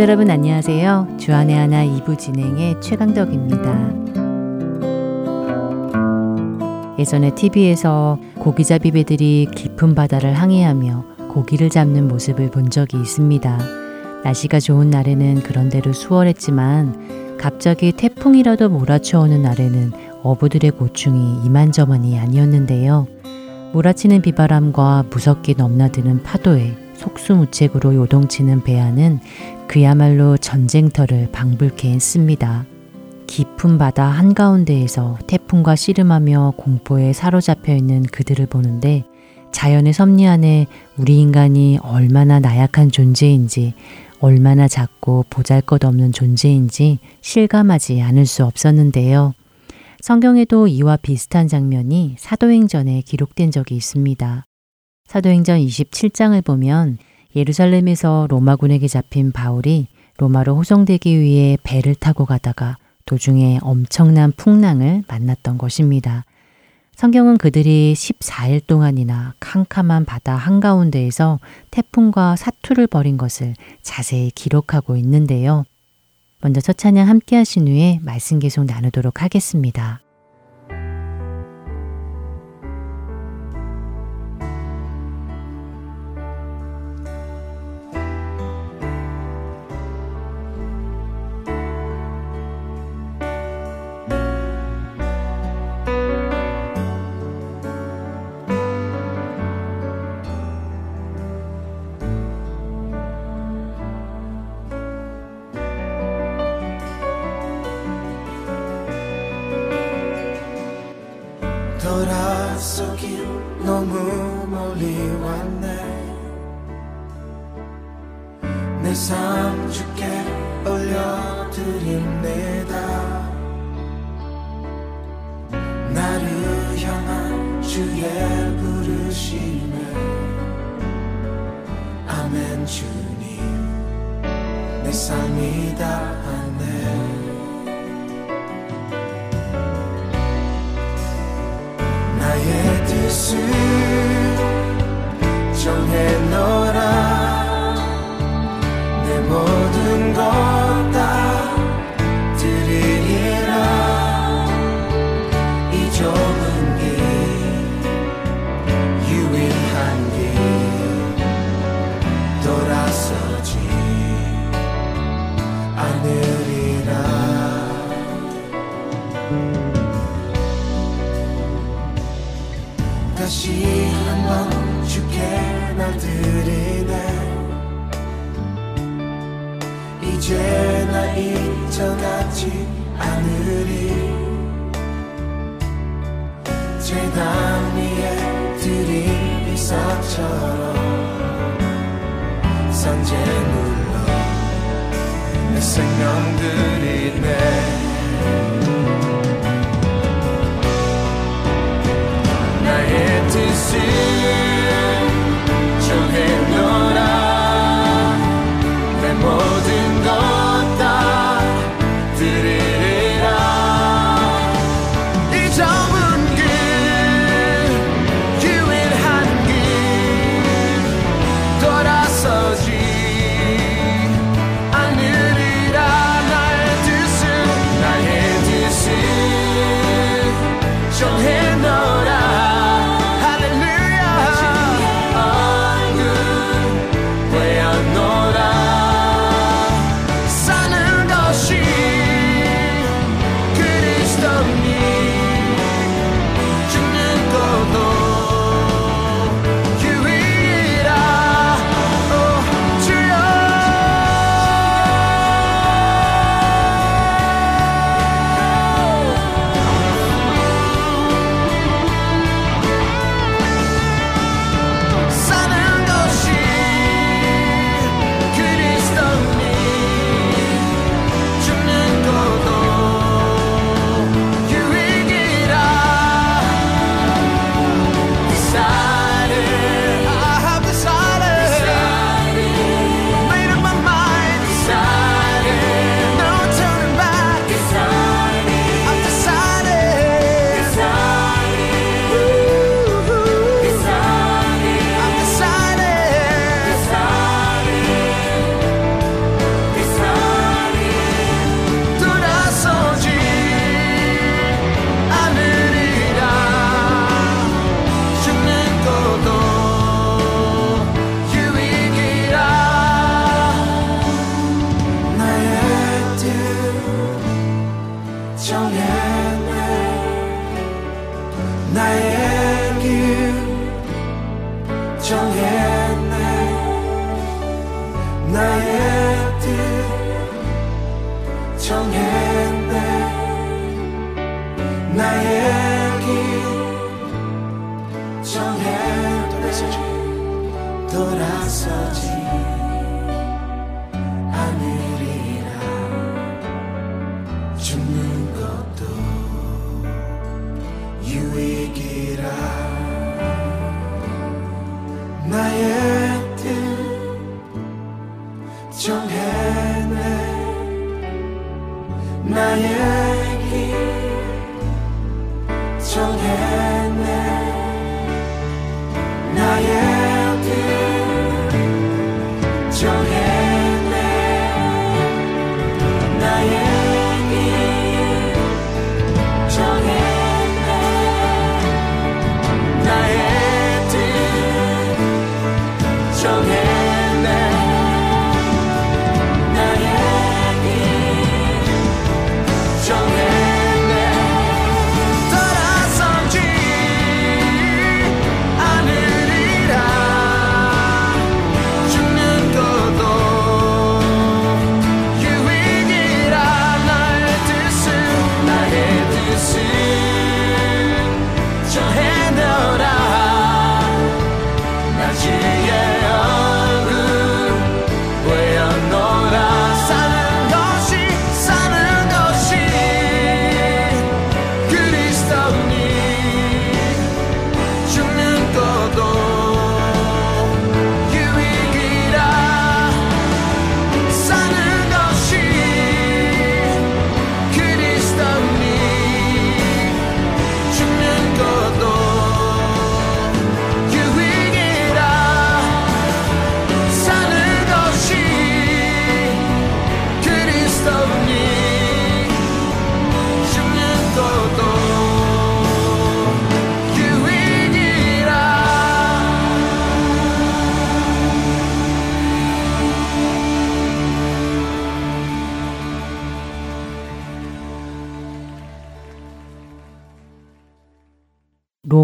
애청자 여러분 안녕하세요. 주안의 하나 2부 진행의 최강덕입니다. 예전에 TV에서 고기잡이 배들이 깊은 바다를 항해하며 고기를 잡는 모습을 본 적이 있습니다. 날씨가 좋은 날에는 그런대로 수월했지만 갑자기 태풍이라도 몰아쳐오는 날에는 어부들의 고충이 이만저만이 아니었는데요. 몰아치는 비바람과 무섭게 넘나드는 파도에 속수무책으로 요동치는 배 안은 그야말로 전쟁터를 방불케 했습니다. 깊은 바다 한가운데에서 태풍과 씨름하며 공포에 사로잡혀 있는 그들을 보는데 자연의 섭리 안에 우리 인간이 얼마나 나약한 존재인지 얼마나 작고 보잘 것 없는 존재인지 실감하지 않을 수 없었는데요. 성경에도 이와 비슷한 장면이 사도행전에 기록된 적이 있습니다. 사도행전 27장을 보면 예루살렘에서 로마군에게 잡힌 바울이 로마로 호송되기 위해 배를 타고 가다가 도중에 엄청난 풍랑을 만났던 것입니다. 성경은 그들이 14일 동안이나 캄캄한 바다 한가운데에서 태풍과 사투를 벌인 것을 자세히 기록하고 있는데요. 먼저 첫 찬양 함께 하신 후에 말씀 계속 나누도록 하겠습니다.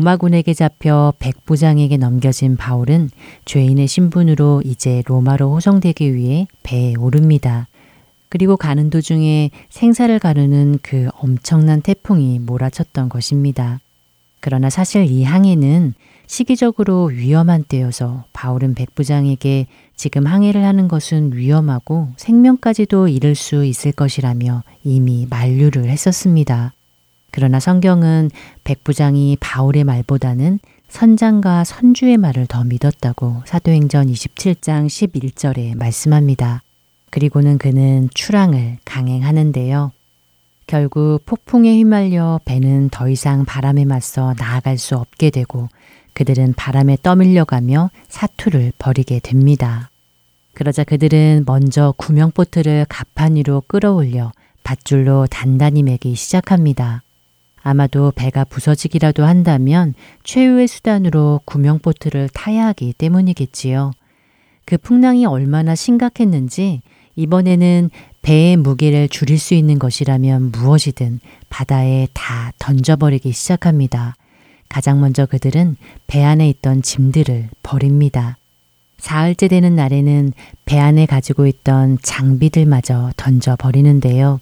로마군에게 잡혀 백부장에게 넘겨진 바울은 죄인의 신분으로 이제 로마로 호송되기 위해 배에 오릅니다. 그리고 가는 도중에 생사를 가르는 그 엄청난 태풍이 몰아쳤던 것입니다. 그러나 사실 이 항해는 시기적으로 위험한 때여서 바울은 백부장에게 지금 항해를 하는 것은 위험하고 생명까지도 잃을 수 있을 것이라며 이미 만류를 했었습니다. 그러나 성경은 백부장이 바울의 말보다는 선장과 선주의 말을 더 믿었다고 사도행전 27장 11절에 말씀합니다. 그리고는 그는 출항을 강행하는데요. 결국 폭풍에 휘말려 배는 더 이상 바람에 맞서 나아갈 수 없게 되고 그들은 바람에 떠밀려가며 사투를 벌이게 됩니다. 그러자 그들은 먼저 구명보트를 갑판 위로 끌어올려 밧줄로 단단히 매기 시작합니다. 아마도 배가 부서지기라도 한다면 최후의 수단으로 구명보트를 타야 하기 때문이겠지요. 그 풍랑이 얼마나 심각했는지 이번에는 배의 무게를 줄일 수 있는 것이라면 무엇이든 바다에 다 던져버리기 시작합니다. 가장 먼저 그들은 배 안에 있던 짐들을 버립니다. 사흘째 되는 날에는 배 안에 가지고 있던 장비들마저 던져 버리는데요.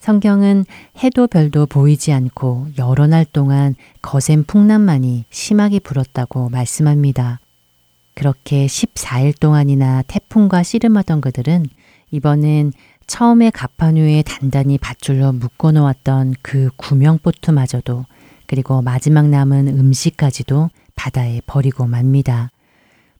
성경은 해도 별도 보이지 않고 여러 날 동안 거센 풍랑만이 심하게 불었다고 말씀합니다. 그렇게 14일 동안이나 태풍과 씨름하던 그들은 이번엔 처음에 가판위에 단단히 밧줄로 묶어 놓았던 그 구명보트마저도 그리고 마지막 남은 음식까지도 바다에 버리고 맙니다.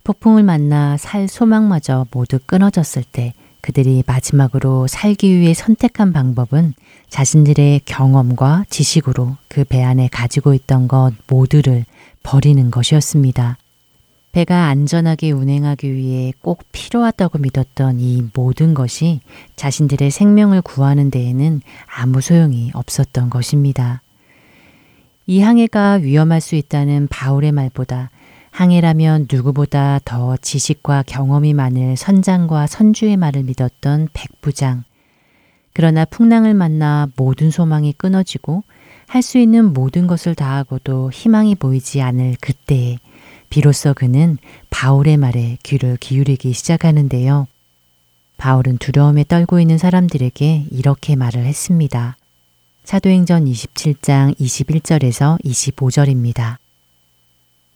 폭풍을 만나 살 소망마저 모두 끊어졌을 때 그들이 마지막으로 살기 위해 선택한 방법은 자신들의 경험과 지식으로 그 배 안에 가지고 있던 것 모두를 버리는 것이었습니다. 배가 안전하게 운행하기 위해 꼭 필요하다고 믿었던 이 모든 것이 자신들의 생명을 구하는 데에는 아무 소용이 없었던 것입니다. 이 항해가 위험할 수 있다는 바울의 말보다 항해라면 누구보다 더 지식과 경험이 많을 선장과 선주의 말을 믿었던 백부장. 그러나 풍랑을 만나 모든 소망이 끊어지고 할 수 있는 모든 것을 다하고도 희망이 보이지 않을 그때에 비로소 그는 바울의 말에 귀를 기울이기 시작하는데요. 바울은 두려움에 떨고 있는 사람들에게 이렇게 말을 했습니다. 사도행전 27장 21절에서 25절입니다.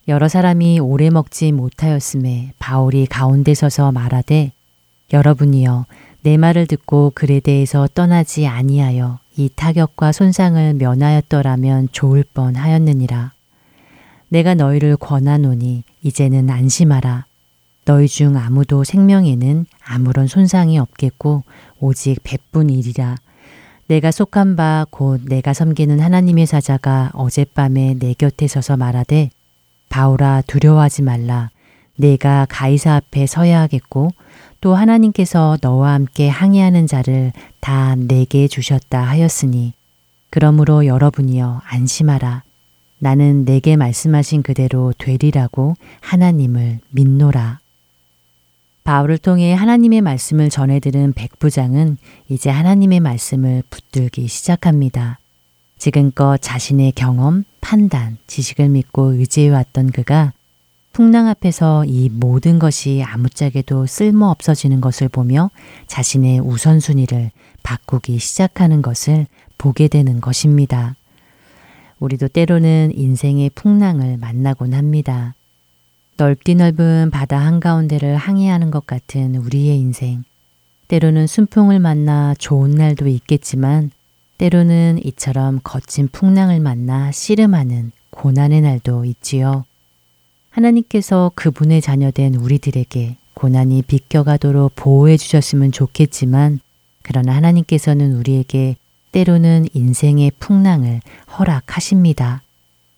여러 사람이 오래 먹지 못하였음에 바울이 가운데 서서 말하되 여러분이여 내 말을 듣고 글에 대해서 떠나지 아니하여 이 타격과 손상을 면하였더라면 좋을 뻔하였느니라. 내가 너희를 권하노니 이제는 안심하라. 너희 중 아무도 생명에는 아무런 손상이 없겠고 오직 백분이리라. 내가 속한 바 곧 내가 섬기는 하나님의 사자가 어젯밤에 내 곁에 서서 말하되 바울아 두려워하지 말라. 내가 가이사 앞에 서야 하겠고 또 하나님께서 너와 함께 항해하는 자를 다 내게 주셨다 하였으니 그러므로 여러분이여 안심하라. 나는 내게 말씀하신 그대로 되리라고 하나님을 믿노라. 바울을 통해 하나님의 말씀을 전해들은 백부장은 이제 하나님의 말씀을 붙들기 시작합니다. 지금껏 자신의 경험, 판단, 지식을 믿고 의지해왔던 그가 풍랑 앞에서 이 모든 것이 아무짝에도 쓸모 없어지는 것을 보며 자신의 우선순위를 바꾸기 시작하는 것을 보게 되는 것입니다. 우리도 때로는 인생의 풍랑을 만나곤 합니다. 넓디 넓은 바다 한가운데를 항해하는 것 같은 우리의 인생. 때로는 순풍을 만나 좋은 날도 있겠지만 때로는 이처럼 거친 풍랑을 만나 씨름하는 고난의 날도 있지요. 하나님께서 그분의 자녀된 우리들에게 고난이 비껴가도록 보호해 주셨으면 좋겠지만 그러나 하나님께서는 우리에게 때로는 인생의 풍랑을 허락하십니다.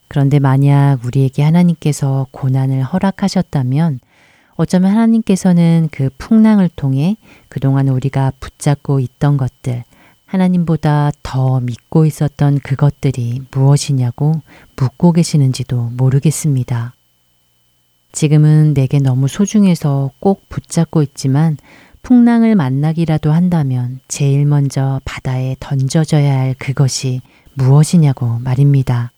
그런데 만약 우리에게 하나님께서 고난을 허락하셨다면 어쩌면 하나님께서는 그 풍랑을 통해 그동안 우리가 붙잡고 있던 것들, 하나님보다 더 믿고 있었던 그것들이 무엇이냐고 묻고 계시는지도 모르겠습니다. 지금은 내게 너무 소중해서 꼭 붙잡고 있지만 풍랑을 만나기라도 한다면 제일 먼저 바다에 던져져야 할 그것이 무엇이냐고 말입니다.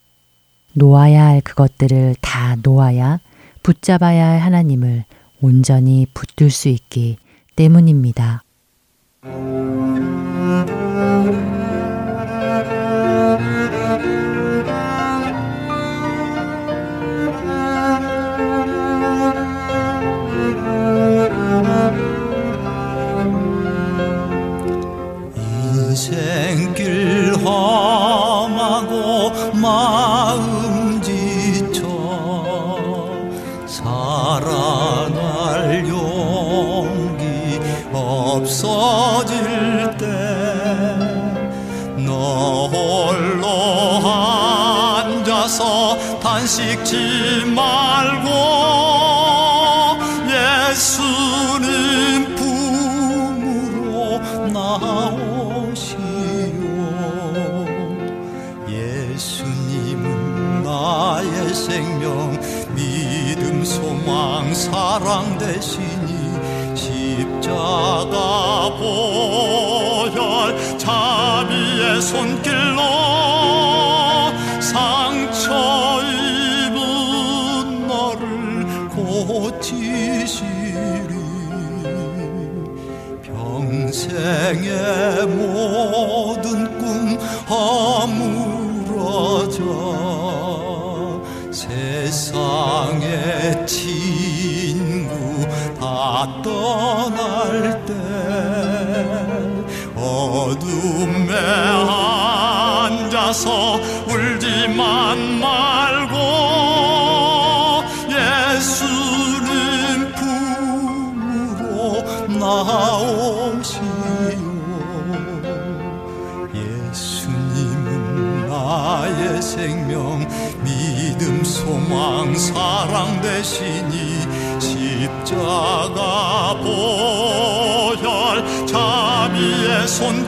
놓아야 할 그것들을 다 놓아야 붙잡아야 할 하나님을 온전히 붙들 수 있기 때문입니다. 험하고 마음 지쳐 살아갈 용기 없어질 때 너 홀로 앉아서 단식지 말고 사랑 되시니 십자가 보혈 자비의 손길로 상처 입은 너를 고치시리. 평생의 모 어둠에 앉아서 울지만 말고 예수님 품으로 나오시오. 예수님은 나의 생명 믿음 소망 사랑 되시니 십자가 보혈 자비의 손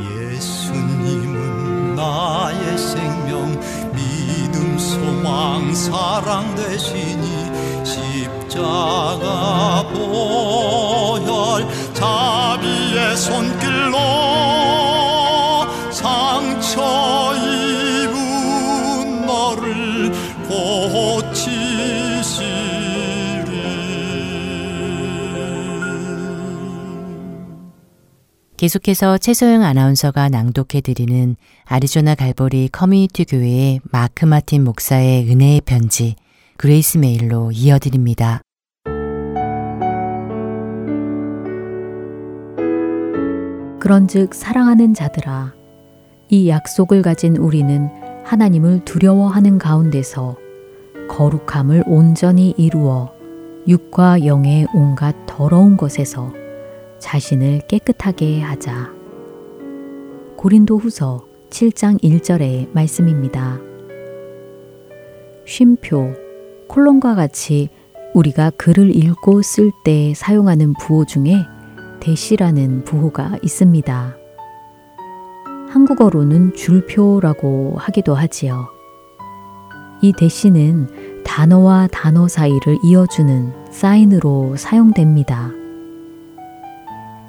예수님은 나의 생명 믿음 소망 사랑 되시니 십자가 보혈 자비의 손길 계속해서 최소영 아나운서가 낭독해드리는 아리조나 갈보리 커뮤니티 교회의 마크 마틴 목사의 은혜의 편지 Grace Mail로 이어드립니다. 그런즉 사랑하는 자들아 이 약속을 가진 우리는 하나님을 두려워하는 가운데서 거룩함을 온전히 이루어 육과 영의 온갖 더러운 것에서 자신을 깨끗하게 하자. 고린도 후서 7장 1절의 말씀입니다. 쉼표, 콜론과 같이 우리가 글을 읽고 쓸 때 사용하는 부호 중에 대시라는 부호가 있습니다. 한국어로는 줄표라고 하기도 하지요. 이 대시는 단어와 단어 사이를 이어주는 사인으로 사용됩니다.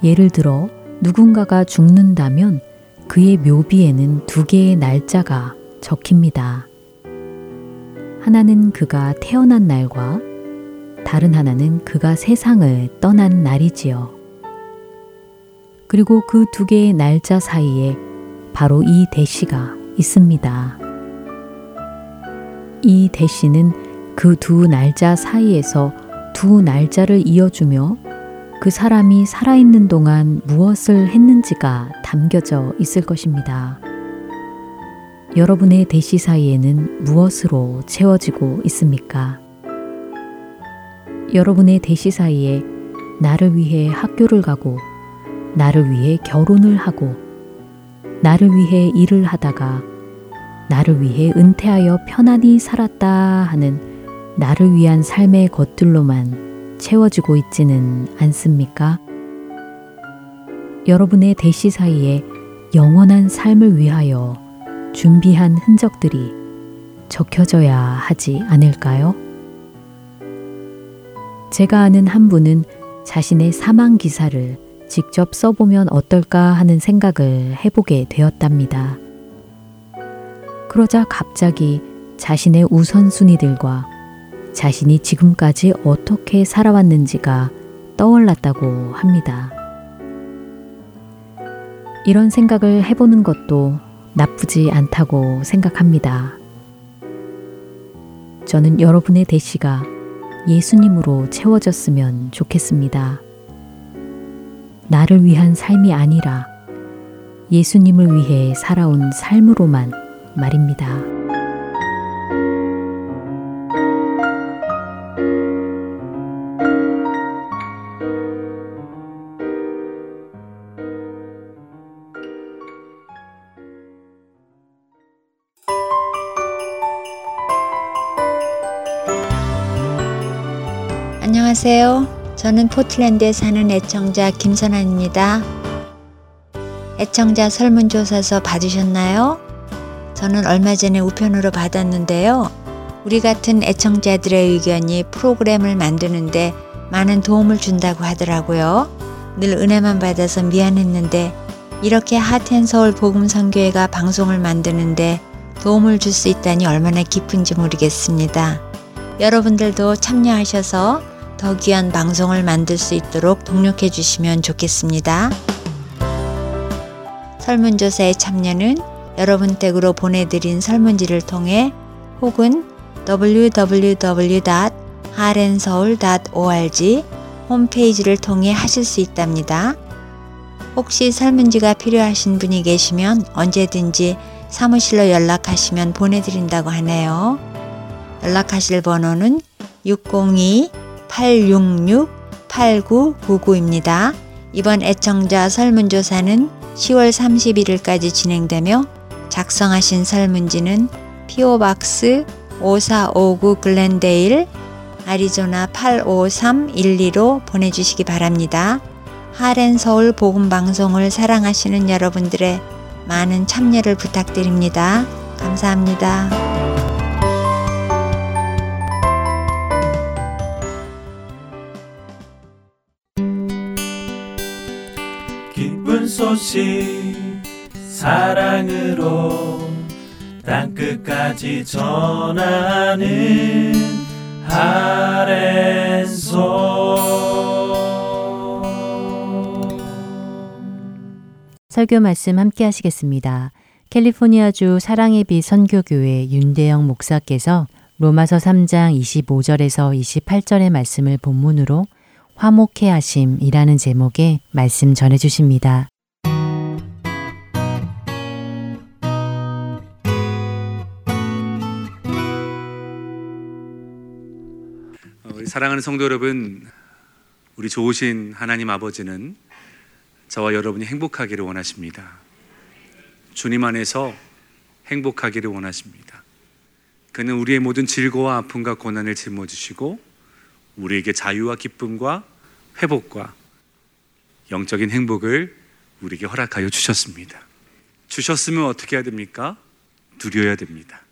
예를 들어 누군가가 죽는다면 그의 묘비에는 두 개의 날짜가 적힙니다. 하나는 그가 태어난 날과 다른 하나는 그가 세상을 떠난 날이지요. 그리고 그 두 개의 날짜 사이에 바로 이 대시가 있습니다. 이 대시는 그 두 날짜 사이에서 두 날짜를 이어주며 그 사람이 살아있는 동안 무엇을 했는지가 담겨져 있을 것입니다. 여러분의 대시 사이에는 무엇으로 채워지고 있습니까? 여러분의 대시 사이에 나를 위해 학교를 가고, 나를 위해 결혼을 하고, 나를 위해 일을 하다가, 나를 위해 은퇴하여 편안히 살았다 하는 나를 위한 삶의 것들로만 채워지고 있지는 않습니까? 여러분의 대시 사이에 영원한 삶을 위하여 준비한 흔적들이 적혀져야 하지 않을까요? 제가 아는 한 분은 자신의 사망 기사를 직접 써보면 어떨까 하는 생각을 해보게 되었답니다. 그러자 갑자기 자신의 우선순위들과 자신이 지금까지 어떻게 살아왔는지가 떠올랐다고 합니다. 이런 생각을 해보는 것도 나쁘지 않다고 생각합니다. 저는 여러분의 대시가 예수님으로 채워졌으면 좋겠습니다. 나를 위한 삶이 아니라 예수님을 위해 살아온 삶으로만 말입니다. 안녕하세요. 저는 포틀랜드에 사는 애청자 김선아입니다. 애청자 설문조사서 받으셨나요? 저는 얼마 전에 우편으로 받았는데요. 우리 같은 애청자들의 의견이 프로그램을 만드는데 많은 도움을 준다고 하더라고요. 늘 은혜만 받아서 미안했는데 이렇게 하텐서울 복음선교회가 방송을 만드는데 도움을 줄 수 있다니 얼마나 기쁜지 모르겠습니다. 여러분들도 참여하셔서 더 귀한 방송을 만들 수 있도록 동력해 주시면 좋겠습니다. 설문조사에 참여는 여러분 댁으로 보내드린 설문지를 통해 혹은 www.harenseoul.org 홈페이지를 통해 하실 수 있답니다. 혹시 설문지가 필요하신 분이 계시면 언제든지 사무실로 연락하시면 보내드린다고 하네요. 연락하실 번호는 602-866-8999입니다. 이번 애청자 설문조사는 10월 31일까지 진행되며 작성하신 설문지는 PO박스 5459 글렌데일 아리조나 85312로 보내주시기 바랍니다. 하렌 서울 복음 방송을 사랑하시는 여러분들의 많은 참여를 부탁드립니다. 감사합니다. 소식 사랑으로 땅끝까지 전하는 아랜소 설교 말씀 함께 하시겠습니다. 캘리포니아주 사랑의 빛 선교교회 윤대영 목사께서 로마서 3장 25절에서 28절의 말씀을 본문으로 화목해 하심이라는 제목의 말씀 전해 주십니다. 사랑하는 성도 여러분, 우리 좋으신 하나님 아버지는 저와 여러분이 행복하기를 원하십니다. 주님 안에서 행복하기를 원하십니다. 그는 우리의 모든 질고와 아픔과 고난을 짊어지시고 우리에게 자유와 기쁨과 회복과 영적인 행복을 우리에게 허락하여 주셨습니다. 주셨으면 어떻게 해야 됩니까? 누려야 됩니다.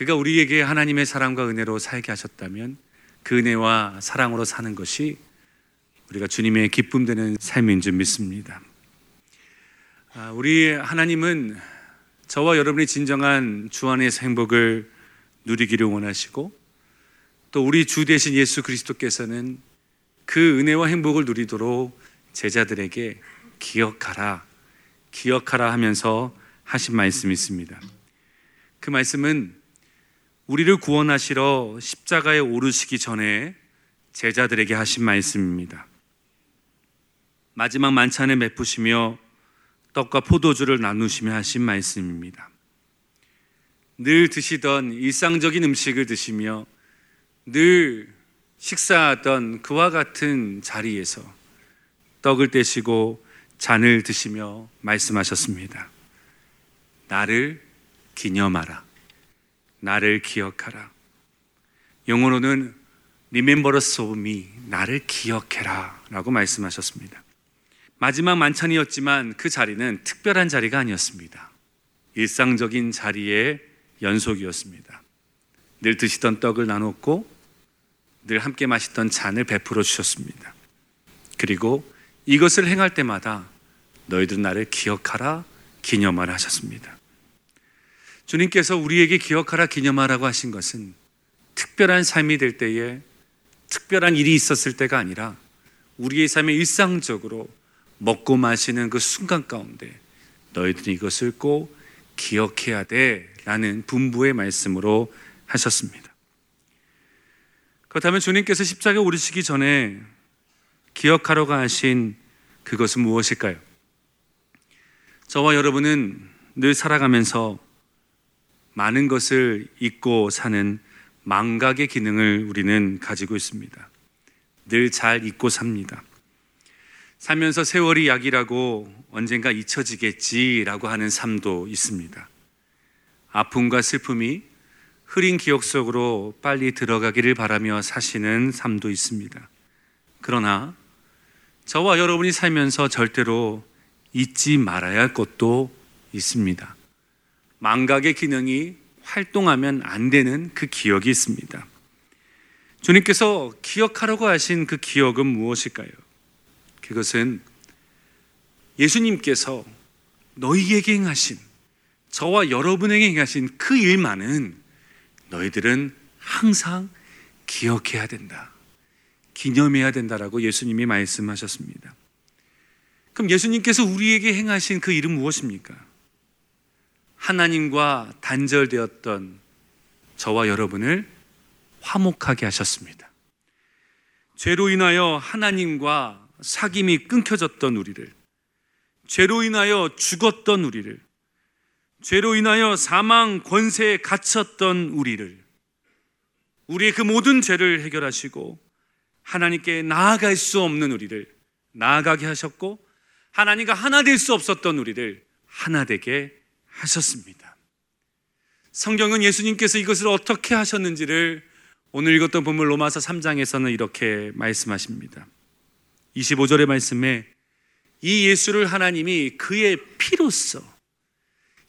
그가 우리에게 하나님의 사랑과 은혜로 살게 하셨다면 그 은혜와 사랑으로 사는 것이 우리가 주님의 기쁨 되는 삶인 줄 믿습니다. 아, 우리 하나님은 저와 여러분이 진정한 주 안에서 행복을 누리기를 원하시고 또 우리 주 대신 예수 그리스도께서는 그 은혜와 행복을 누리도록 제자들에게 기억하라, 기억하라 하면서 하신 말씀이 있습니다. 그 말씀은 우리를 구원하시러 십자가에 오르시기 전에 제자들에게 하신 말씀입니다. 마지막 만찬을 베푸시며 떡과 포도주를 나누시며 하신 말씀입니다. 늘 드시던 일상적인 음식을 드시며 늘 식사하던 그와 같은 자리에서 떡을 떼시고 잔을 드시며 말씀하셨습니다. 나를 기념하라. 나를 기억하라. 영어로는 remember us of me. 나를 기억해라. 라고 말씀하셨습니다. 마지막 만찬이었지만 그 자리는 특별한 자리가 아니었습니다. 일상적인 자리의 연속이었습니다. 늘 드시던 떡을 나눴고 늘 함께 마시던 잔을 베풀어 주셨습니다. 그리고 이것을 행할 때마다 너희들 나를 기억하라, 기념하라 하셨습니다. 주님께서 우리에게 기억하라, 기념하라고 하신 것은 특별한 삶이 될 때에 특별한 일이 있었을 때가 아니라 우리의 삶에 일상적으로 먹고 마시는 그 순간 가운데 너희들이 이것을 꼭 기억해야 돼 라는 분부의 말씀으로 하셨습니다. 그렇다면 주님께서 십자가에 오르시기 전에 기억하려고 하신 그것은 무엇일까요? 저와 여러분은 늘 살아가면서 많은 것을 잊고 사는 망각의 기능을 우리는 가지고 있습니다. 늘 잘 잊고 삽니다. 살면서 세월이 약이라고 언젠가 잊혀지겠지라고 하는 삶도 있습니다. 아픔과 슬픔이 흐린 기억 속으로 빨리 들어가기를 바라며 사시는 삶도 있습니다. 그러나 저와 여러분이 살면서 절대로 잊지 말아야 할 것도 있습니다. 망각의 기능이 활동하면 안 되는 그 기억이 있습니다. 주님께서 기억하라고 하신 그 기억은 무엇일까요? 그것은 예수님께서 너희에게 행하신 저와 여러분에게 행하신 그 일만은 너희들은 항상 기억해야 된다. 기념해야 된다라고 예수님이 말씀하셨습니다. 그럼 예수님께서 우리에게 행하신 그 일은 무엇입니까? 하나님과 단절되었던 저와 여러분을 화목하게 하셨습니다. 죄로 인하여 하나님과 사귐이 끊겨졌던 우리를, 죄로 인하여 죽었던 우리를, 죄로 인하여 사망 권세에 갇혔던 우리를, 우리의 그 모든 죄를 해결하시고 하나님께 나아갈 수 없는 우리를 나아가게 하셨고 하나님과 하나 될 수 없었던 우리를 하나 되게 하셨습니다. 성경은 예수님께서 이것을 어떻게 하셨는지를 오늘 읽었던 본문 로마서 3장에서는 이렇게 말씀하십니다. 25절의 말씀에 이 예수를 하나님이 그의 피로써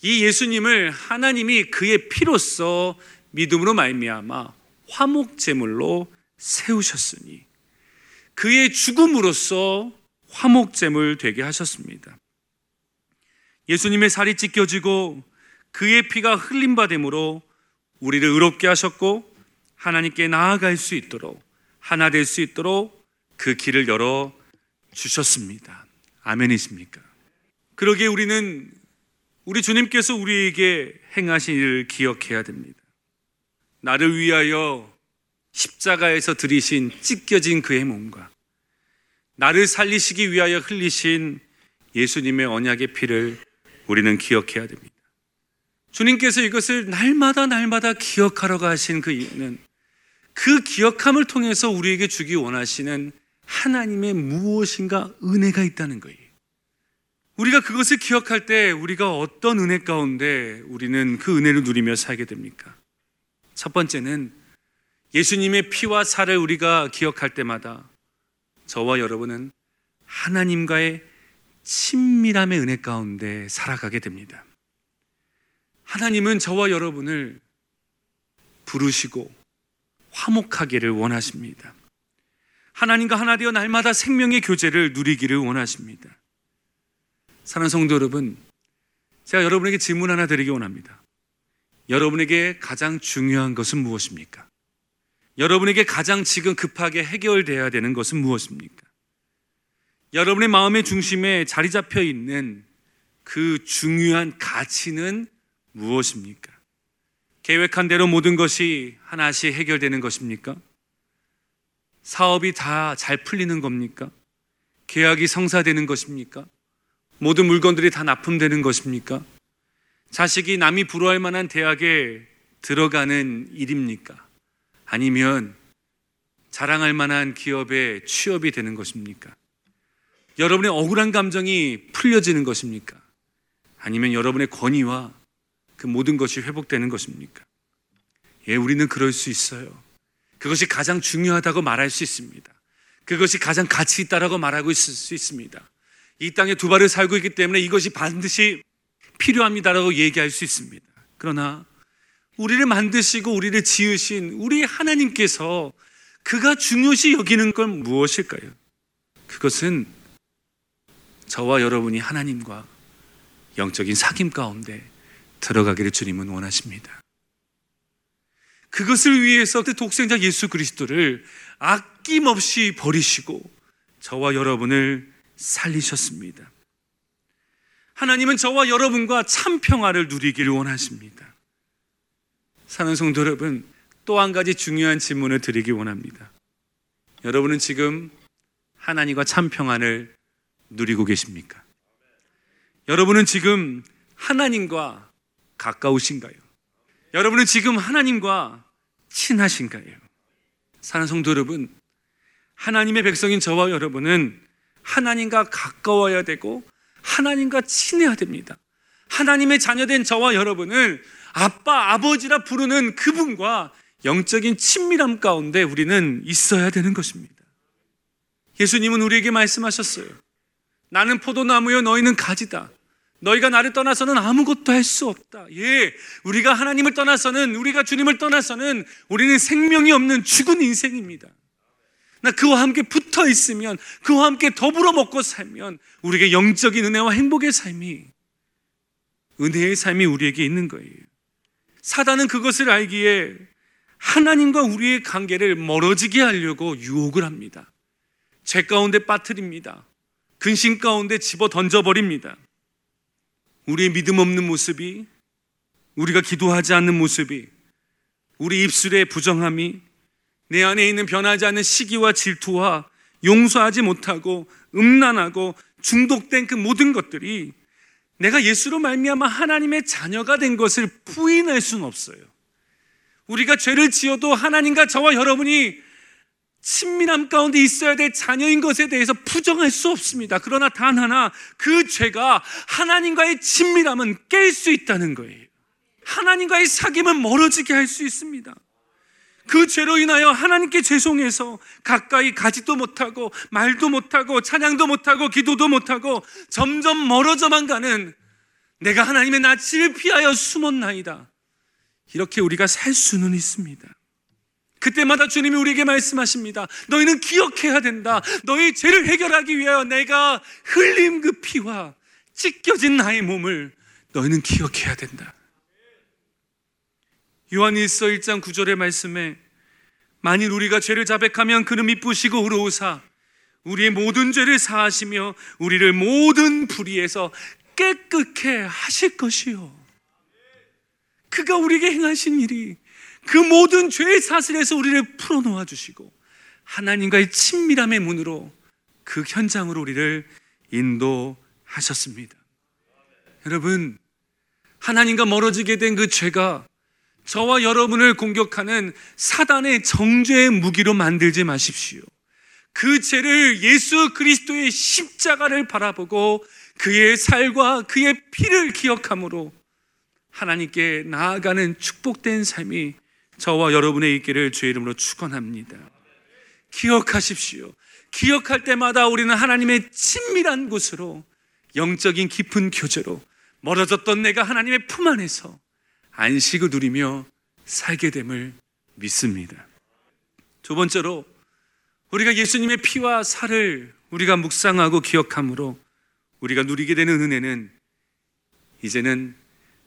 이 예수님을 하나님이 그의 피로써 믿음으로 말미암아 화목 제물로 세우셨으니 그의 죽음으로써 화목 제물 되게 하셨습니다. 예수님의 살이 찢겨지고 그의 피가 흘림 받음으로 우리를 의롭게 하셨고 하나님께 나아갈 수 있도록 하나 될 수 있도록 그 길을 열어 주셨습니다. 아멘이십니까? 그러기에 우리는 우리 주님께서 우리에게 행하신 일을 기억해야 됩니다. 나를 위하여 십자가에서 들이신 찢겨진 그의 몸과 나를 살리시기 위하여 흘리신 예수님의 언약의 피를 우리는 기억해야 됩니다. 주님께서 이것을 날마다 날마다 기억하라고 하신 그 이유는 그 기억함을 통해서 우리에게 주기 원하시는 하나님의 무엇인가 은혜가 있다는 거예요. 우리가 그것을 기억할 때 우리가 어떤 은혜 가운데 우리는 그 은혜를 누리며 살게 됩니까? 첫 번째는 예수님의 피와 살을 우리가 기억할 때마다 저와 여러분은 하나님과의 친밀함의 은혜 가운데 살아가게 됩니다. 하나님은 저와 여러분을 부르시고 화목하기를 원하십니다. 하나님과 하나 되어 날마다 생명의 교제를 누리기를 원하십니다. 사는 성도 여러분, 제가 여러분에게 질문 하나 드리기 원합니다. 여러분에게 가장 중요한 것은 무엇입니까? 여러분에게 가장 지금 급하게 해결돼야 되는 것은 무엇입니까? 여러분의 마음의 중심에 자리 잡혀 있는 그 중요한 가치는 무엇입니까? 계획한 대로 모든 것이 하나씩 해결되는 것입니까? 사업이 다 잘 풀리는 겁니까? 계약이 성사되는 것입니까? 모든 물건들이 다 납품되는 것입니까? 자식이 남이 부러워할 만한 대학에 들어가는 일입니까? 아니면 자랑할 만한 기업에 취업이 되는 것입니까? 여러분의 억울한 감정이 풀려지는 것입니까? 아니면 여러분의 권위와 그 모든 것이 회복되는 것입니까? 예, 우리는 그럴 수 있어요. 그것이 가장 중요하다고 말할 수 있습니다. 그것이 가장 가치 있다라고 말하고 있을 수 있습니다. 이 땅에 두 발을 살고 있기 때문에 이것이 반드시 필요합니다라고 얘기할 수 있습니다. 그러나 우리를 만드시고 우리를 지으신 우리 하나님께서 그가 중요시 여기는 건 무엇일까요? 그것은 저와 여러분이 하나님과 영적인 사귐 가운데 들어가기를 주님은 원하십니다. 그것을 위해서 그 독생자 예수 그리스도를 아낌없이 버리시고 저와 여러분을 살리셨습니다. 하나님은 저와 여러분과 참 평화를 누리기를 원하십니다. 사는 성도 여러분, 또 한 가지 중요한 질문을 드리기 원합니다. 여러분은 지금 하나님과 참 평안을 누리고 계십니까? 여러분은 지금 하나님과 가까우신가요? 여러분은 지금 하나님과 친하신가요? 사는 성도 여러분, 하나님의 백성인 저와 여러분은 하나님과 가까워야 되고 하나님과 친해야 됩니다. 하나님의 자녀된 저와 여러분을 아빠, 아버지라 부르는 그분과 영적인 친밀함 가운데 우리는 있어야 되는 것입니다. 예수님은 우리에게 말씀하셨어요. 나는 포도나무요, 너희는 가지다. 너희가 나를 떠나서는 아무것도 할 수 없다. 예, 우리가 하나님을 떠나서는, 우리가 주님을 떠나서는 우리는 생명이 없는 죽은 인생입니다. 나 그와 함께 붙어 있으면, 그와 함께 더불어 먹고 살면, 우리에게 영적인 은혜와 행복의 삶이, 은혜의 삶이 우리에게 있는 거예요. 사단은 그것을 알기에 하나님과 우리의 관계를 멀어지게 하려고 유혹을 합니다. 죄 가운데 빠뜨립니다. 근심 가운데 집어 던져버립니다. 우리의 믿음 없는 모습이, 우리가 기도하지 않는 모습이, 우리 입술의 부정함이, 내 안에 있는 변하지 않는 시기와 질투와 용서하지 못하고 음란하고 중독된 그 모든 것들이 내가 예수로 말미암아 하나님의 자녀가 된 것을 부인할 수는 없어요. 우리가 죄를 지어도 하나님과 저와 여러분이 친밀함 가운데 있어야 될 자녀인 것에 대해서 부정할 수 없습니다. 그러나 단 하나 그 죄가 하나님과의 친밀함은 깰 수 있다는 거예요. 하나님과의 사귐은 멀어지게 할 수 있습니다. 그 죄로 인하여 하나님께 죄송해서 가까이 가지도 못하고 말도 못하고 찬양도 못하고 기도도 못하고 점점 멀어져만 가는 내가 하나님의 낯을 피하여 숨었나이다. 이렇게 우리가 살 수는 있습니다. 그때마다 주님이 우리에게 말씀하십니다. 너희는 기억해야 된다. 너희 죄를 해결하기 위하여 내가 흘린 그 피와 찢겨진 나의 몸을 너희는 기억해야 된다. 요한일서 1장 9절의 말씀에 만일 우리가 죄를 자백하면 그는 미쁘시고 의로우사 우리의 모든 죄를 사하시며 우리를 모든 불의에서 깨끗해 하실 것이요. 그가 우리에게 행하신 일이 그 모든 죄의 사슬에서 우리를 풀어놓아 주시고 하나님과의 친밀함의 문으로 그 현장으로 우리를 인도하셨습니다. 여러분, 하나님과 멀어지게 된 그 죄가 저와 여러분을 공격하는 사단의 정죄의 무기로 만들지 마십시오. 그 죄를 예수 그리스도의 십자가를 바라보고 그의 살과 그의 피를 기억함으로 하나님께 나아가는 축복된 삶이 저와 여러분의 있기를 주의 이름으로 축원합니다. 기억하십시오. 기억할 때마다 우리는 하나님의 친밀한 곳으로 영적인 깊은 교제로 멀어졌던 내가 하나님의 품 안에서 안식을 누리며 살게 됨을 믿습니다. 두 번째로 우리가 예수님의 피와 살을 우리가 묵상하고 기억함으로 우리가 누리게 되는 은혜는 이제는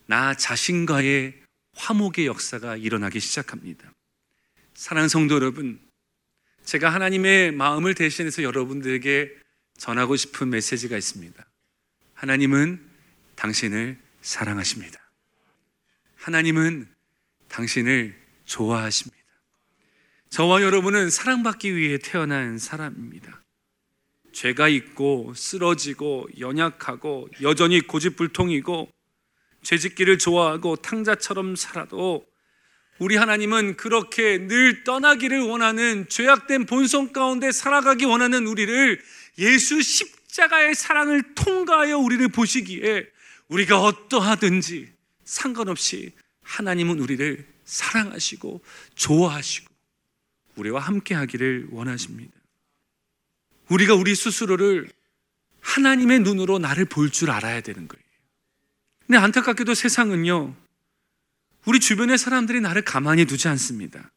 나 자신과의 화목의 역사가 일어나기 시작합니다. 사랑하는 성도 여러분, 제가 하나님의 마음을 대신해서 여러분들에게 전하고 싶은 메시지가 있습니다. 하나님은 당신을 사랑하십니다. 하나님은 당신을 좋아하십니다. 저와 여러분은 사랑받기 위해 태어난 사람입니다. 죄가 있고 쓰러지고 연약하고 여전히 고집불통이고 죄짓기를 좋아하고 탕자처럼 살아도 우리 하나님은 그렇게 늘 떠나기를 원하는 죄악된 본성 가운데 살아가기 원하는 우리를 예수 십자가의 사랑을 통과하여 우리를 보시기에 우리가 어떠하든지 상관없이 하나님은 우리를 사랑하시고 좋아하시고 우리와 함께 하기를 원하십니다. 우리가 우리 스스로를 하나님의 눈으로 나를 볼 줄 알아야 되는 거예요. 근데 안타깝게도 세상은요, 우리 주변의 사람들이 나를 가만히 두지 않습니다.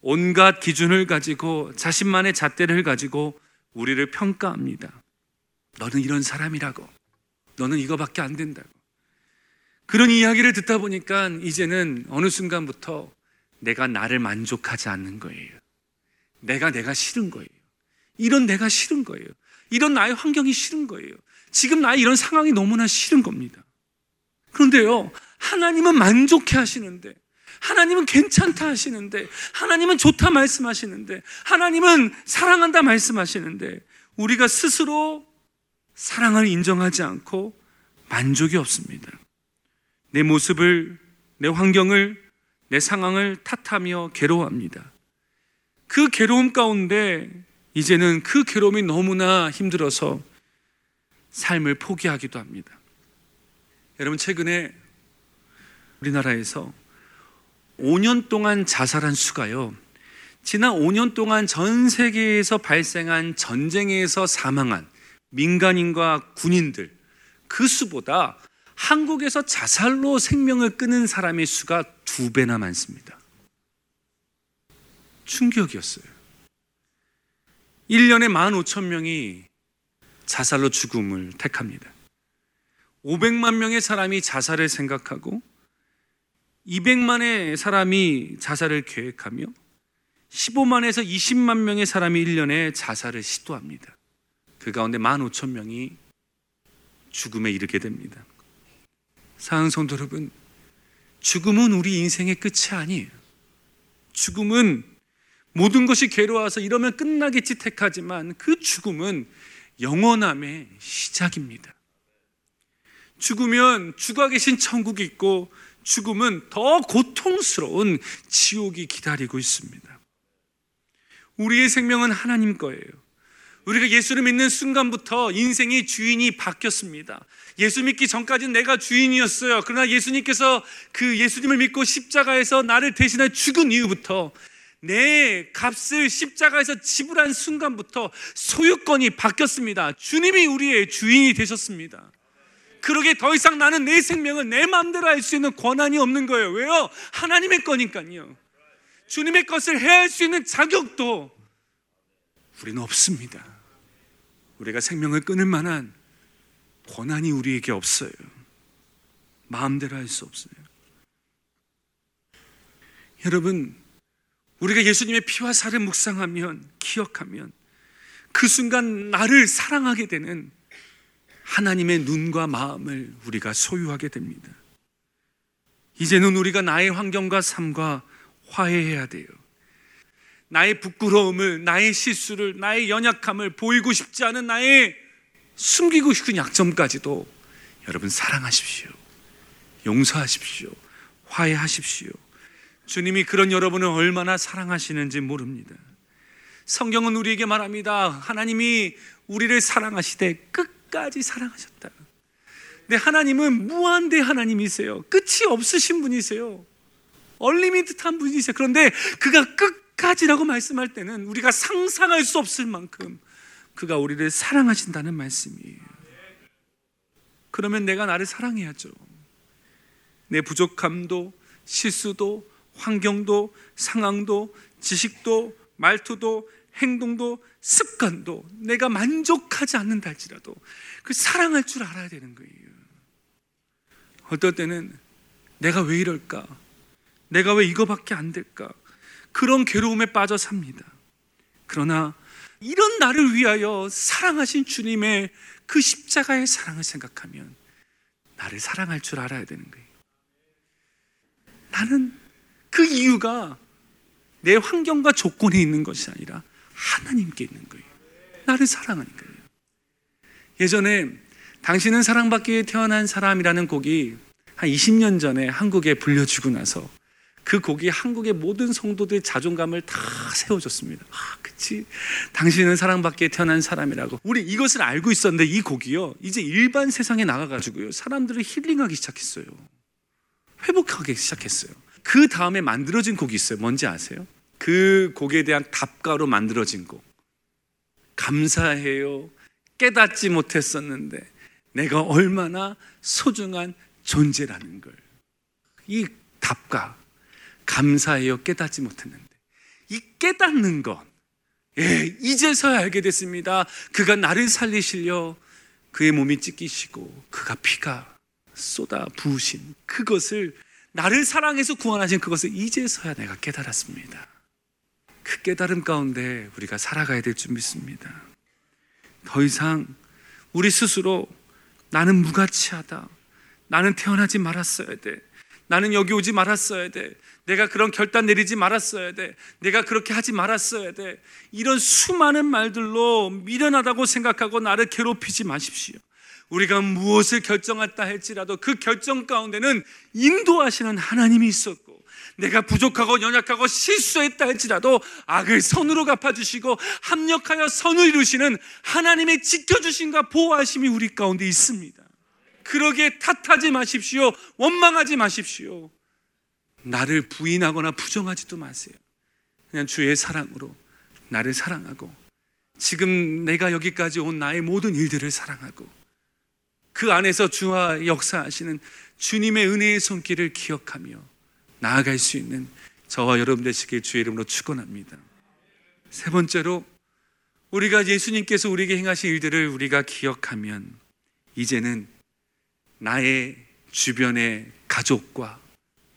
온갖 기준을 가지고 자신만의 잣대를 가지고 우리를 평가합니다. 너는 이런 사람이라고. 너는 이거밖에 안 된다고. 그런 이야기를 듣다 보니까 이제는 어느 순간부터 내가 나를 만족하지 않는 거예요. 내가 내가 싫은 거예요. 이런 내가 싫은 거예요. 이런 나의 환경이 싫은 거예요. 지금 나의 이런 상황이 너무나 싫은 겁니다. 그런데요, 하나님은 만족해 하시는데, 하나님은 괜찮다 하시는데, 하나님은 좋다 말씀하시는데, 하나님은 사랑한다 말씀하시는데, 우리가 스스로 사랑을 인정하지 않고 만족이 없습니다. 내 모습을, 내 환경을, 내 상황을 탓하며 괴로워합니다. 그 괴로움 가운데 이제는 그 괴로움이 너무나 힘들어서 삶을 포기하기도 합니다. 여러분, 최근에 우리나라에서 5년 동안 자살한 수가요. 지난 5년 동안 전 세계에서 발생한 전쟁에서 사망한 민간인과 군인들 그 수보다 한국에서 자살로 생명을 끊은 사람의 수가 두 배나 많습니다. 충격이었어요. 1년에 1만 5천 명이 자살로 죽음을 택합니다. 500만 명의 사람이 자살을 생각하고 200만의 사람이 자살을 계획하며 15만에서 20만 명의 사람이 1년에 자살을 시도합니다. 그 가운데 1만 5천 명이 죽음에 이르게 됩니다. 사랑 성도 여러분, 죽음은 우리 인생의 끝이 아니에요. 죽음은 모든 것이 괴로워서 이러면 끝나겠지 택하지만 그 죽음은 영원함의 시작입니다. 죽으면 죽어 계신 천국이 있고 죽음은 더 고통스러운 지옥이 기다리고 있습니다. 우리의 생명은 하나님 거예요. 우리가 예수를 믿는 순간부터 인생의 주인이 바뀌었습니다. 예수 믿기 전까지는 내가 주인이었어요. 그러나 예수님께서 그 예수님을 믿고 십자가에서 나를 대신해 죽은 이후부터 내 값을 십자가에서 지불한 순간부터 소유권이 바뀌었습니다. 주님이 우리의 주인이 되셨습니다. 그러게 더 이상 나는 내 생명을 내 마음대로 할 수 있는 권한이 없는 거예요. 왜요? 하나님의 거니까요. 주님의 것을 해야 할 수 있는 자격도 우리는 없습니다. 우리가 생명을 끊을 만한 권한이 우리에게 없어요. 마음대로 할 수 없어요. 여러분, 우리가 예수님의 피와 살을 묵상하면, 기억하면, 그 순간 나를 사랑하게 되는 하나님의 눈과 마음을 우리가 소유하게 됩니다. 이제는 우리가 나의 환경과 삶과 화해해야 돼요. 나의 부끄러움을, 나의 실수를, 나의 연약함을 보이고 싶지 않은 나의 숨기고 싶은 약점까지도 여러분 사랑하십시오. 용서하십시오. 화해하십시오. 주님이 그런 여러분을 얼마나 사랑하시는지 모릅니다. 성경은 우리에게 말합니다. 하나님이 우리를 사랑하시되 끝 까지 사랑하셨다. 근데 하나님은 무한대 하나님이세요. 끝이 없으신 분이세요. 얼리미트한 분이세요. 그런데 그가 끝까지라고 말씀할 때는 우리가 상상할 수 없을 만큼 그가 우리를 사랑하신다는 말씀이에요. 그러면 내가 나를 사랑해야죠. 내 부족함도, 실수도, 환경도, 상황도, 지식도, 말투도, 행동도, 습관도 내가 만족하지 않는다 할지라도 그 사랑할 줄 알아야 되는 거예요. 어떨 때는 내가 왜 이럴까? 내가 왜 이거밖에 안 될까? 그런 괴로움에 빠져 삽니다. 그러나 이런 나를 위하여 사랑하신 주님의 그 십자가의 사랑을 생각하면 나를 사랑할 줄 알아야 되는 거예요. 나는 그 이유가 내 환경과 조건에 있는 것이 아니라 하나님께 있는 거예요. 나를 사랑하니까요. 예전에 당신은 사랑받기에 태어난 사람이라는 곡이 한 20년 전에 한국에 불려주고 나서 그 곡이 한국의 모든 성도들의 자존감을 다 세워줬습니다. 아, 그치. 당신은 사랑받기에 태어난 사람이라고. 우리 이것을 알고 있었는데 이 곡이요. 이제 일반 세상에 나가가지고요. 사람들을 힐링하기 시작했어요. 회복하기 시작했어요. 그 다음에 만들어진 곡이 있어요. 뭔지 아세요? 그 곡에 대한 답가로 만들어진 곡. 감사해요. 깨닫지 못했었는데 내가 얼마나 소중한 존재라는 걸. 이 답가. 감사해요. 깨닫지 못했는데. 이 깨닫는 것. 예, 이제서야 알게 됐습니다. 그가 나를 살리시려 그의 몸이 찢기시고 그가 피가 쏟아 부으신 그것을 나를 사랑해서 구원하신 그것을 이제서야 내가 깨달았습니다. 그 깨달음 가운데 우리가 살아가야 될 줄 믿습니다. 더 이상 우리 스스로 나는 무가치하다. 나는 태어나지 말았어야 돼. 나는 여기 오지 말았어야 돼. 내가 그런 결단 내리지 말았어야 돼. 내가 그렇게 하지 말았어야 돼. 이런 수많은 말들로 미련하다고 생각하고 나를 괴롭히지 마십시오. 우리가 무엇을 결정했다 할지라도 그 결정 가운데는 인도하시는 하나님이 있었고 내가 부족하고 연약하고 실수했다 할지라도 악을 선으로 갚아주시고 합력하여 선을 이루시는 하나님의 지켜주심과 보호하심이 우리 가운데 있습니다. 그러기에 탓하지 마십시오. 원망하지 마십시오. 나를 부인하거나 부정하지도 마세요. 그냥 주의 사랑으로 나를 사랑하고 지금 내가 여기까지 온 나의 모든 일들을 사랑하고 그 안에서 주와 역사하시는 주님의 은혜의 손길을 기억하며 나아갈 수 있는 저와 여러분 되시길 주의 이름으로 축원합니다. 세 번째로 우리가 예수님께서 우리에게 행하신 일들을 우리가 기억하면 이제는 나의 주변의 가족과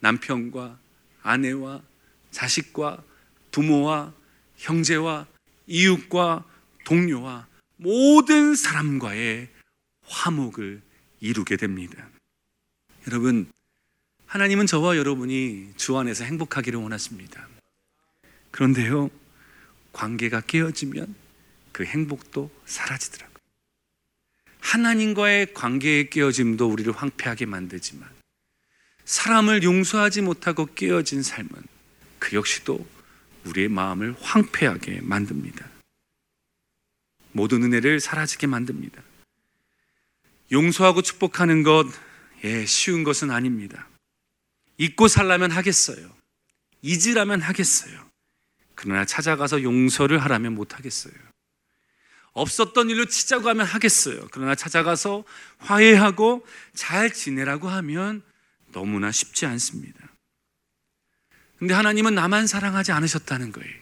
남편과 아내와 자식과 부모와 형제와 이웃과 동료와 모든 사람과의 화목을 이루게 됩니다. 여러분, 하나님은 저와 여러분이 주 안에서 행복하기를 원하십니다. 그런데요, 관계가 깨어지면 그 행복도 사라지더라고요. 하나님과의 관계의 깨어짐도 우리를 황폐하게 만들지만 사람을 용서하지 못하고 깨어진 삶은 그 역시도 우리의 마음을 황폐하게 만듭니다. 모든 은혜를 사라지게 만듭니다. 용서하고 축복하는 것, 예, 쉬운 것은 아닙니다. 잊고 살라면 하겠어요. 잊으라면 하겠어요. 그러나 찾아가서 용서를 하라면 못하겠어요. 없었던 일로 치자고 하면 하겠어요. 그러나 찾아가서 화해하고 잘 지내라고 하면 너무나 쉽지 않습니다. 근데 하나님은 나만 사랑하지 않으셨다는 거예요.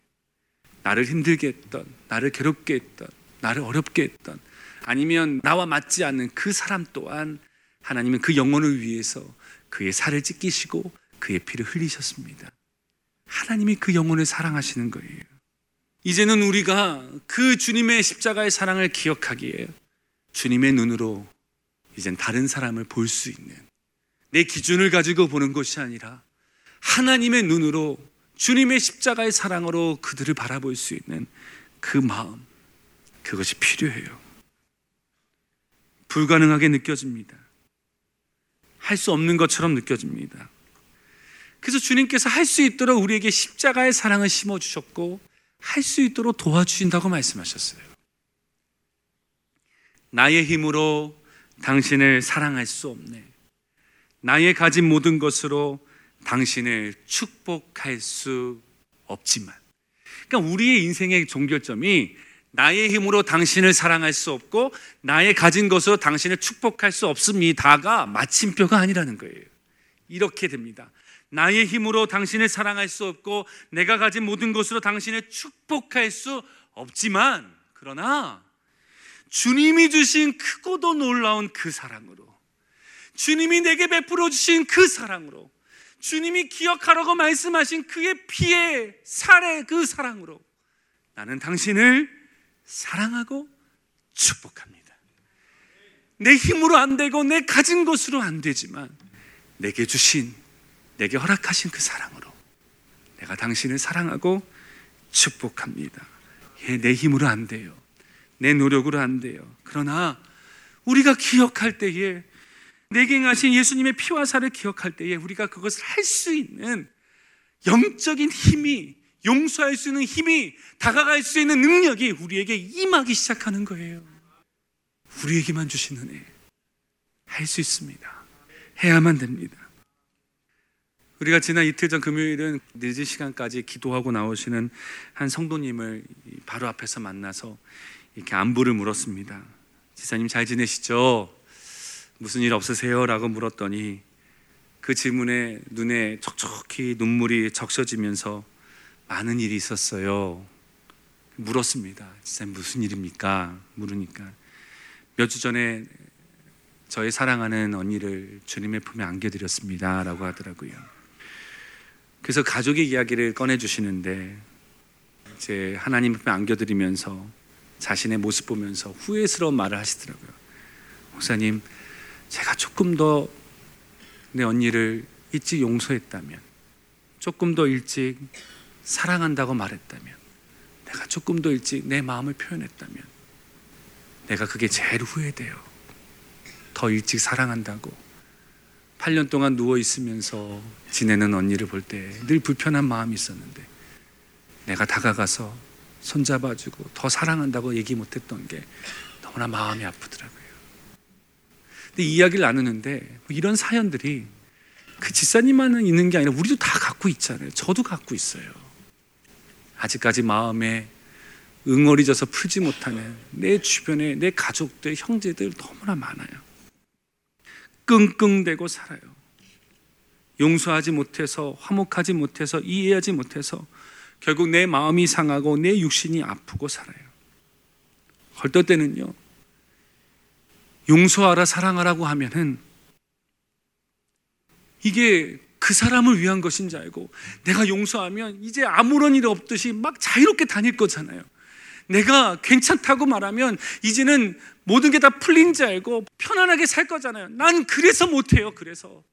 나를 힘들게 했던, 나를 괴롭게 했던, 나를 어렵게 했던, 아니면 나와 맞지 않는 그 사람 또한 하나님은 그 영혼을 위해서 그의 살을 찢기시고 그의 피를 흘리셨습니다. 하나님이 그 영혼을 사랑하시는 거예요. 이제는 우리가 그 주님의 십자가의 사랑을 기억하기에 주님의 눈으로 이젠 다른 사람을 볼 수 있는 내 기준을 가지고 보는 것이 아니라 하나님의 눈으로 주님의 십자가의 사랑으로 그들을 바라볼 수 있는 그 마음, 그것이 필요해요. 불가능하게 느껴집니다. 할 수 없는 것처럼 느껴집니다. 그래서 주님께서 할 수 있도록 우리에게 십자가의 사랑을 심어 주셨고, 할 수 있도록 도와주신다고 말씀하셨어요. 나의 힘으로 당신을 사랑할 수 없네. 나의 가진 모든 것으로 당신을 축복할 수 없지만. 그러니까 우리의 인생의 종결점이 나의 힘으로 당신을 사랑할 수 없고 나의 가진 것으로 당신을 축복할 수 없습니다가 마침표가 아니라는 거예요. 이렇게 됩니다. 나의 힘으로 당신을 사랑할 수 없고 내가 가진 모든 것으로 당신을 축복할 수 없지만 그러나 주님이 주신 크고도 놀라운 그 사랑으로 주님이 내게 베풀어 주신 그 사랑으로 주님이 기억하라고 말씀하신 그의 피의 살의 그 사랑으로 나는 당신을 사랑하고 축복합니다. 내 힘으로 안 되고 내 가진 것으로 안 되지만 내게 주신 내게 허락하신 그 사랑으로 내가 당신을 사랑하고 축복합니다. 예, 내 힘으로 안 돼요. 내 노력으로 안 돼요. 그러나 우리가 기억할 때에 내게 하신 예수님의 피와 살을 기억할 때에 우리가 그것을 할 수 있는 영적인 힘이 용서할 수 있는 힘이 다가갈 수 있는 능력이 우리에게 임하기 시작하는 거예요. 우리에게만 주신 은혜. 할 수 있습니다. 해야만 됩니다. 우리가 지난 이틀 전 금요일은 늦은 시간까지 기도하고 나오시는 한 성도님을 바로 앞에서 만나서 이렇게 안부를 물었습니다. 지사님 잘 지내시죠? 무슨 일 없으세요? 라고 물었더니 그 질문에 눈에 촉촉히 눈물이 적셔지면서 많은 일이 있었어요. 물었습니다. 진짜 무슨 일입니까? 물으니까 몇 주 전에 저의 사랑하는 언니를 주님의 품에 안겨드렸습니다. 라고 하더라고요. 그래서 가족의 이야기를 꺼내 주시는데 이제 하나님 품에 안겨드리면서 자신의 모습 보면서 후회스러운 말을 하시더라고요. 목사님, 제가 조금 더 내 언니를 일찍 용서했다면, 조금 더 일찍 사랑한다고 말했다면, 내가 조금 더 일찍 내 마음을 표현했다면, 내가 그게 제일 후회돼요. 더 일찍 사랑한다고. 8년 동안 누워 있으면서 지내는 언니를 볼 때 늘 불편한 마음이 있었는데, 내가 다가가서 손잡아주고 더 사랑한다고 얘기 못했던 게 너무나 마음이 아프더라고요. 근데 이야기를 나누는데 뭐 이런 사연들이 그 집사님만은 있는 게 아니라 우리도 다 갖고 있잖아요. 저도 갖고 있어요. 아직까지 마음에 응어리져서 풀지 못하는 내 주변에 내 가족들, 형제들 너무나 많아요. 끙끙대고 살아요. 용서하지 못해서, 화목하지 못해서, 이해하지 못해서 결국 내 마음이 상하고 내 육신이 아프고 살아요. 어떨 때는요, 용서하라, 사랑하라고 하면은 이게 그 사람을 위한 것인 줄 알고 내가 용서하면 이제 아무런 일 없듯이 막 자유롭게 다닐 거잖아요. 내가 괜찮다고 말하면 이제는 모든 게 다 풀린 줄 알고 편안하게 살 거잖아요. 난 그래서 못해요. 그래서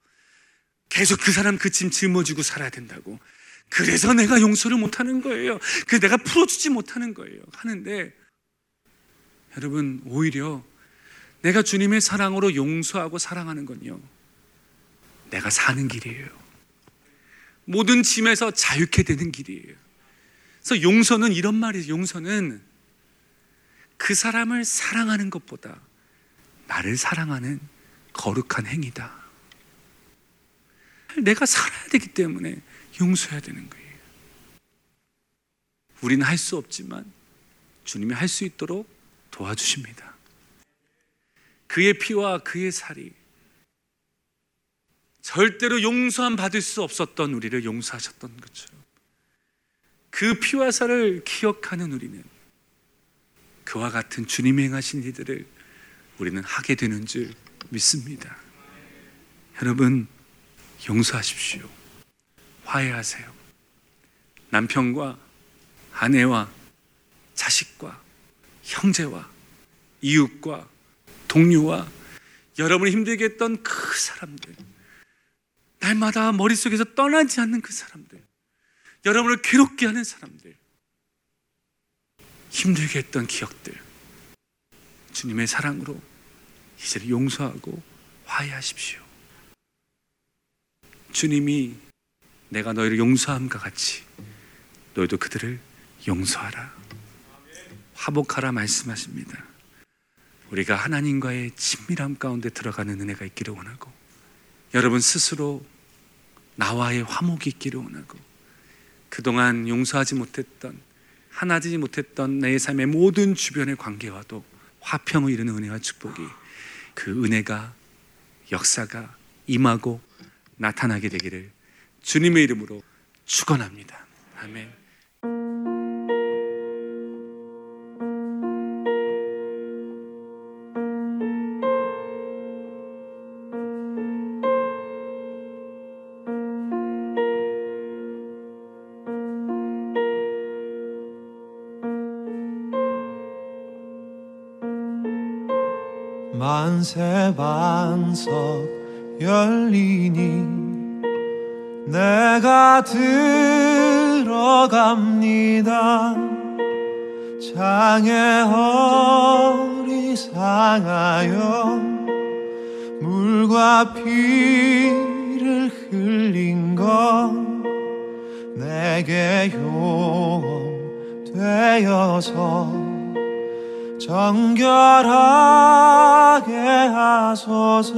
계속 그 사람 그 짐 짊어지고 살아야 된다고. 그래서 내가 용서를 못하는 거예요. 그 내가 풀어주지 못하는 거예요. 하는데 여러분 오히려 내가 주님의 사랑으로 용서하고 사랑하는 건요. 내가 사는 길이에요. 모든 짐에서 자유케 되는 길이에요. 그래서 용서는 이런 말이에요. 용서는 그 사람을 사랑하는 것보다 나를 사랑하는 거룩한 행위다. 내가 살아야 되기 때문에 용서해야 되는 거예요. 우리는 할 수 없지만 주님이 할 수 있도록 도와주십니다. 그의 피와 그의 살이 절대로 용서함 받을 수 없었던 우리를 용서하셨던 것처럼 그 피와 살을 기억하는 우리는 그와 같은 주님이 행하신 일들을 우리는 하게 되는 줄 믿습니다. 여러분, 용서하십시오. 화해하세요. 남편과 아내와 자식과 형제와 이웃과 동료와 여러분을 힘들게 했던 그 사람들, 날마다 머릿속에서 떠나지 않는 그 사람들, 여러분을 괴롭게 하는 사람들, 힘들게 했던 기억들, 주님의 사랑으로 이제 용서하고 화해하십시오. 주님이 내가 너희를 용서함과 같이 너희도 그들을 용서하라. 화복하라 말씀하십니다. 우리가 하나님과의 친밀함 가운데 들어가는 은혜가 있기를 원하고 여러분 스스로 나와의 화목이 있기를 원하고 그동안 용서하지 못했던 하나지 못했던 내 삶의 모든 주변의 관계와도 화평을 이루는 은혜와 축복이 그 은혜가 역사가 임하고 나타나게 되기를 주님의 이름으로 축원합니다. 아멘. 만세 반석 열리니 내가 들어갑니다. 장애 허리 상하여 물과 피를 흘린 것 내게 효험 되어서 정결하게 하소서.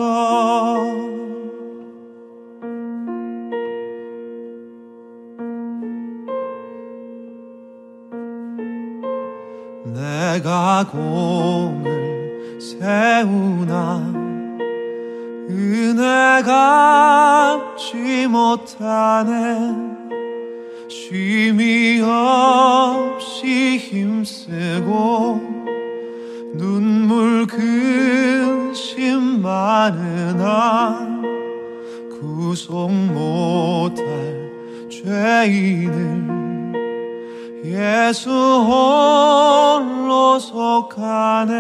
내가 공을 세우나 은혜가 갚지 못하네. 쉼이 없이 힘쓰고 눈물 근심 많으나 구속 못할 죄인을 예수 홀로 속하네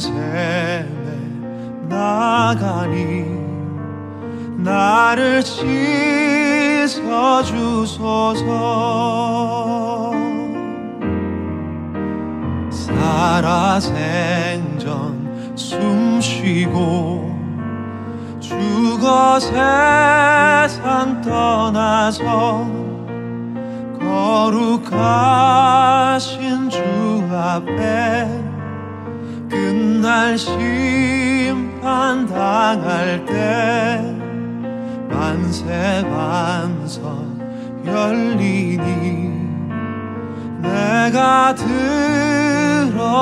생명샘에 나가니 나를 씻어 주소서. 살아생전 숨쉬고 죽어 세상 떠나서 거룩하신 주 앞에 끝 날 심판 환당할 때 만세 반석 열리니 내가 들어갑니다.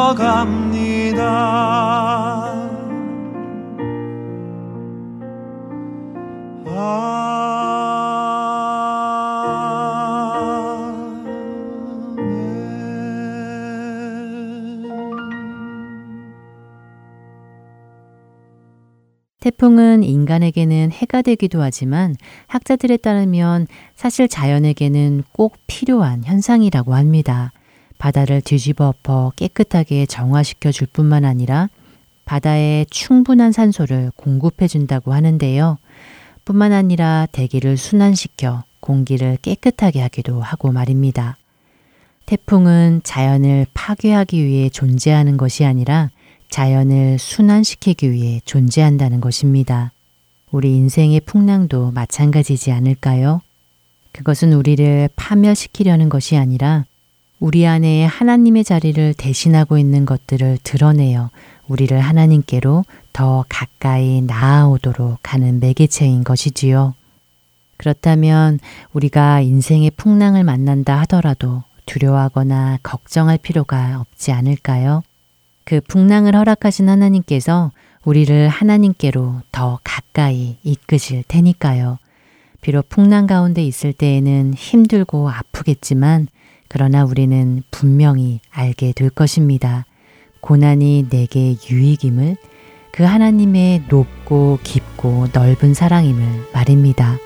태풍은 인간에게는 해가 되기도 하지만 학자들에 따르면 사실 자연에게는 꼭 필요한 현상이라고 합니다. 바다를 뒤집어 엎어 깨끗하게 정화시켜 줄 뿐만 아니라 바다에 충분한 산소를 공급해 준다고 하는데요. 뿐만 아니라 대기를 순환시켜 공기를 깨끗하게 하기도 하고 말입니다. 태풍은 자연을 파괴하기 위해 존재하는 것이 아니라 자연을 순환시키기 위해 존재한다는 것입니다. 우리 인생의 풍랑도 마찬가지지 않을까요? 그것은 우리를 파멸시키려는 것이 아니라 우리 안에 하나님의 자리를 대신하고 있는 것들을 드러내어 우리를 하나님께로 더 가까이 나아오도록 하는 매개체인 것이지요. 그렇다면 우리가 인생의 풍랑을 만난다 하더라도 두려워하거나 걱정할 필요가 없지 않을까요? 그 풍랑을 허락하신 하나님께서 우리를 하나님께로 더 가까이 이끄실 테니까요. 비록 풍랑 가운데 있을 때에는 힘들고 아프겠지만 그러나 우리는 분명히 알게 될 것입니다. 고난이 내게 유익임을 그 하나님의 높고 깊고 넓은 사랑임을 말입니다.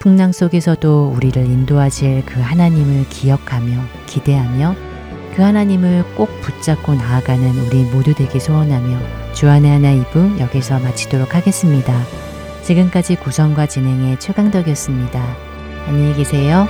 풍랑 속에서도 우리를 인도하실 그 하나님을 기억하며 기대하며 그 하나님을 꼭 붙잡고 나아가는 우리 모두 되기 소원하며 주안의 하나 이부 여기서 마치도록 하겠습니다. 지금까지 구성과 진행의 최강덕이었습니다. 안녕히 계세요.